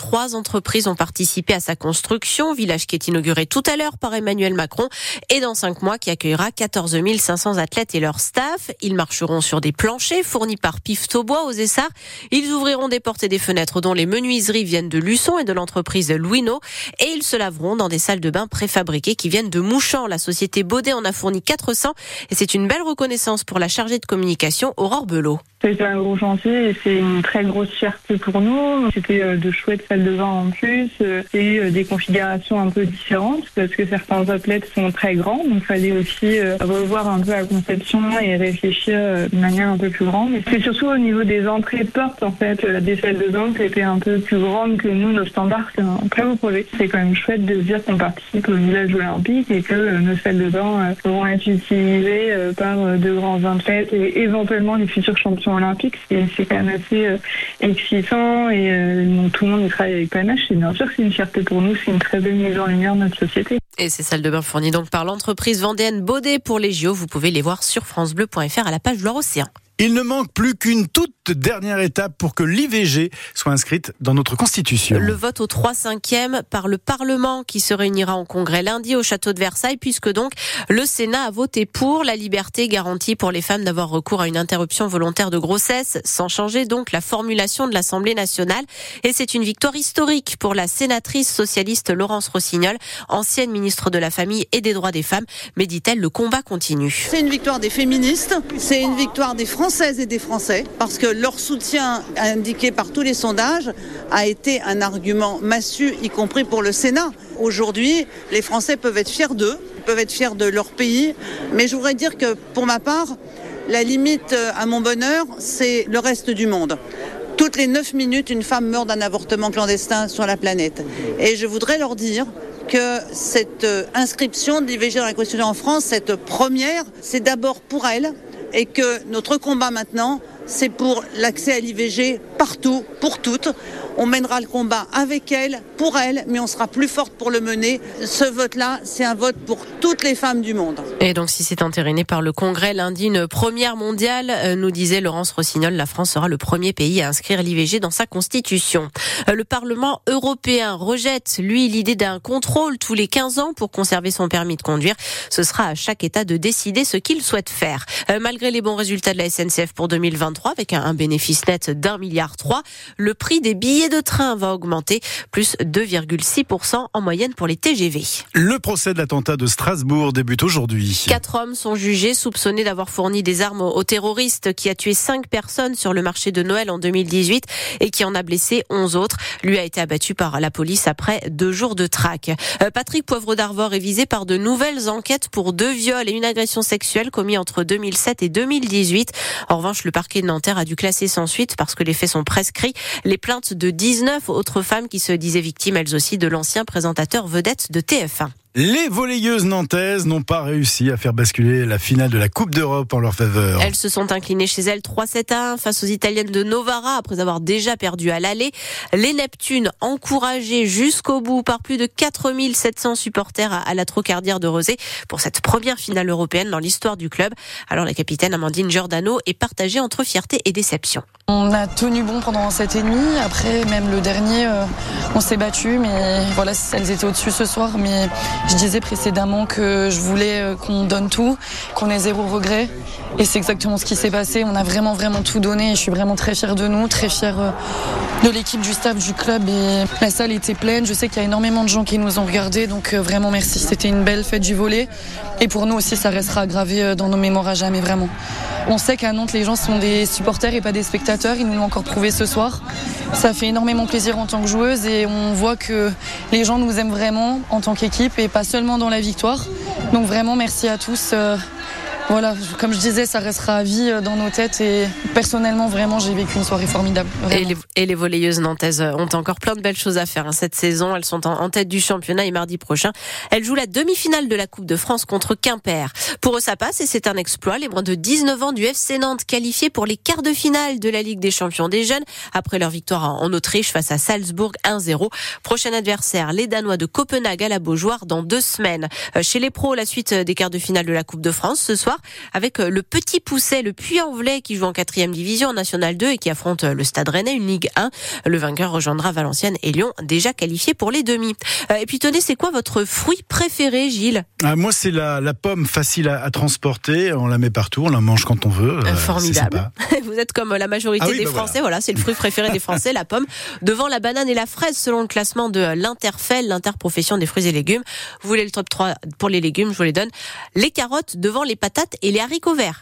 Trois entreprises ont participé à sa construction, village qui est inauguré tout à l'heure par Emmanuel Macron et dans cinq mois qui accueillera 14 500 athlètes et leur staff. Ils marcheront sur des planchers fournis par Piftobois aux Essarts. Ils ouvriront des portes et des fenêtres dont les menuiseries viennent de Luçon et de l'entreprise Louino et ils se laveront dans des salles de bain préfabriquées qui viennent de Mouchamp. La société Baudet en a fourni 400 et c'est une belle reconnaissance pour la chargée de communication Aurore Belot. C'était un gros chantier et c'est une très grosse fierté pour nous. C'était euh, de chouettes salles de bain en plus euh, et euh, des configurations un peu différentes parce que certains athlètes sont très grands. Donc il fallait aussi revoir un peu la conception et réfléchir de manière un peu plus grande. C'est surtout au niveau des entrées portes en fait, des salles de bain qui étaient un peu plus grandes que nous, nos standards. C'est un très beau projet. C'est quand même chouette de dire qu'on participe au village olympique et que nos salles de bain vont être utilisées par de grands athlètes et éventuellement les futurs champions olympique, c'est quand même assez euh, excitant et euh, tout le monde y travaille avec panache. Et bien sûr, c'est une fierté pour nous, c'est une très belle mise en lumière de notre société. Et ces salles de bain fournies donc par l'entreprise vendéenne Baudet pour les JO. Vous pouvez les voir sur francebleu.fr à la page Loire-Océan. Il ne manque plus qu'une toute dernière étape pour que l'IVG soit inscrite dans notre Constitution. Le vote au 3 5e par le Parlement qui se réunira en congrès lundi au château de Versailles puisque donc le Sénat a voté pour la liberté garantie pour les femmes d'avoir recours à une interruption volontaire de grossesse sans changer donc la formulation de l'Assemblée nationale et c'est une victoire historique pour la sénatrice socialiste Laurence Rossignol, ancienne ministre de la Famille et des droits des femmes, mais dit-elle le combat continue. C'est une victoire des féministes, c'est une victoire des Françaises et des Français parce que leur soutien indiqué par tous les sondages a été un argument massu, y compris pour le Sénat. Aujourd'hui, les Français peuvent être fiers d'eux, peuvent être fiers de leur pays, mais je voudrais dire que pour ma part, la limite à mon bonheur, c'est le reste du monde. Toutes les 9 minutes, une femme meurt d'un avortement clandestin sur la planète. Et je voudrais leur dire que cette inscription de l'IVG dans la Constitution en France, cette première, c'est d'abord pour elle et que notre combat maintenant, c'est pour l'accès à l'IVG partout, pour toutes. On mènera le combat avec elle, pour elle, mais on sera plus forte pour le mener. Ce vote-là, c'est un vote pour toutes les femmes du monde. Et donc, si c'est entériné par le Congrès lundi, une première mondiale, euh, nous disait Laurence Rossignol, la France sera le premier pays à inscrire l'IVG dans sa constitution. Euh, le Parlement européen rejette, lui, l'idée d'un contrôle tous les 15 ans pour conserver son permis de conduire. Ce sera à chaque État de décider ce qu'il souhaite faire. Euh, malgré les bons résultats de la SNCF pour 2023, avec un bénéfice net d'un milliard trois, le prix des billets de train va augmenter, plus 2,6% en moyenne pour les TGV. Le procès de l'attentat de Strasbourg débute aujourd'hui. Quatre hommes sont jugés soupçonnés d'avoir fourni des armes aux terroristes qui a tué cinq personnes sur le marché de Noël en 2018 et qui en a blessé 11 autres. Lui a été abattu par la police après deux jours de traque. Euh, Patrick Poivre d'Arvor est visé par de nouvelles enquêtes pour deux viols et une agression sexuelle commis entre 2007 et 2018. En revanche, le parquet Nanterre a dû classer sans suite parce que les faits sont prescrits. Les plaintes de 19 autres femmes qui se disaient victimes elles aussi de l'ancien présentateur vedette de TF1. Les volleyeuses nantaises n'ont pas réussi à faire basculer la finale de la Coupe d'Europe en leur faveur. Elles se sont inclinées chez elles 3-7 1 face aux Italiennes de Novara après avoir déjà perdu à l'aller. Les Neptunes encouragées jusqu'au bout par plus de 4700 supporters à la Trocardière de Rosé pour cette première finale européenne dans l'histoire du club. Alors la capitaine Amandine Giordano est partagée entre fierté et déception. On a tenu bon pendant 7 et demi. Après, même le dernier, euh, on s'est battu. Mais voilà, elles étaient au-dessus ce soir. Mais je disais précédemment que je voulais euh, qu'on donne tout, qu'on ait zéro regret. Et c'est exactement ce qui s'est passé. On a vraiment, vraiment tout donné. Et je suis vraiment très fière de nous, très fière euh, de l'équipe, du staff, du club. Et la salle était pleine. Je sais qu'il y a énormément de gens qui nous ont regardés. Donc vraiment merci. C'était une belle fête du volet. Et pour nous aussi, ça restera gravé dans nos mémoires à jamais, vraiment. On sait qu'à Nantes, les gens sont des supporters et pas des spectateurs. Ils nous l'ont encore prouvé ce soir. Ça fait énormément plaisir en tant que joueuse et on voit que les gens nous aiment vraiment en tant qu'équipe et pas seulement dans la victoire. Donc vraiment, merci à tous. Euh, voilà, comme je disais, ça restera à vie dans nos têtes et personnellement, vraiment, j'ai vécu une soirée formidable. Et les, et les, volleyeuses nantaises ont encore plein de belles choses à faire hein, cette saison. Elles sont en, en, tête du championnat et mardi prochain, elles jouent la demi-finale de la Coupe de France contre Quimper. Pour eux, ça passe et c'est un exploit. Les moins de 19 ans du FC Nantes qualifiés pour les quarts de finale de la Ligue des champions des jeunes après leur victoire en Autriche face à Salzbourg 1-0. Prochain adversaire, les Danois de Copenhague à la Beaujoire dans deux semaines. Euh, chez les pros, la suite des quarts de finale de la Coupe de France ce soir avec euh, le petit Pousset, le Puy-en-Velay qui joue en quatrième division en National 2 et qui affronte euh, le Stade Rennais, une Ligue 1. Le vainqueur rejoindra Valenciennes et Lyon, déjà qualifiés pour les demi. Et puis tenez, c'est quoi votre fruit préféré, Gilles? Ah, Moi, c'est la, la, pomme facile à, à, transporter. On la met partout, on la mange quand on veut. Euh, Formidable. Vous êtes comme la majorité ah oui, des bah Français. Voilà, voilà c'est le fruit préféré des Français, la pomme, devant la banane et la fraise, selon le classement de l'Interfel, l'interprofession des fruits et légumes. Vous voulez le top 3 pour les légumes, je vous les donne. Les carottes devant les et les haricots verts.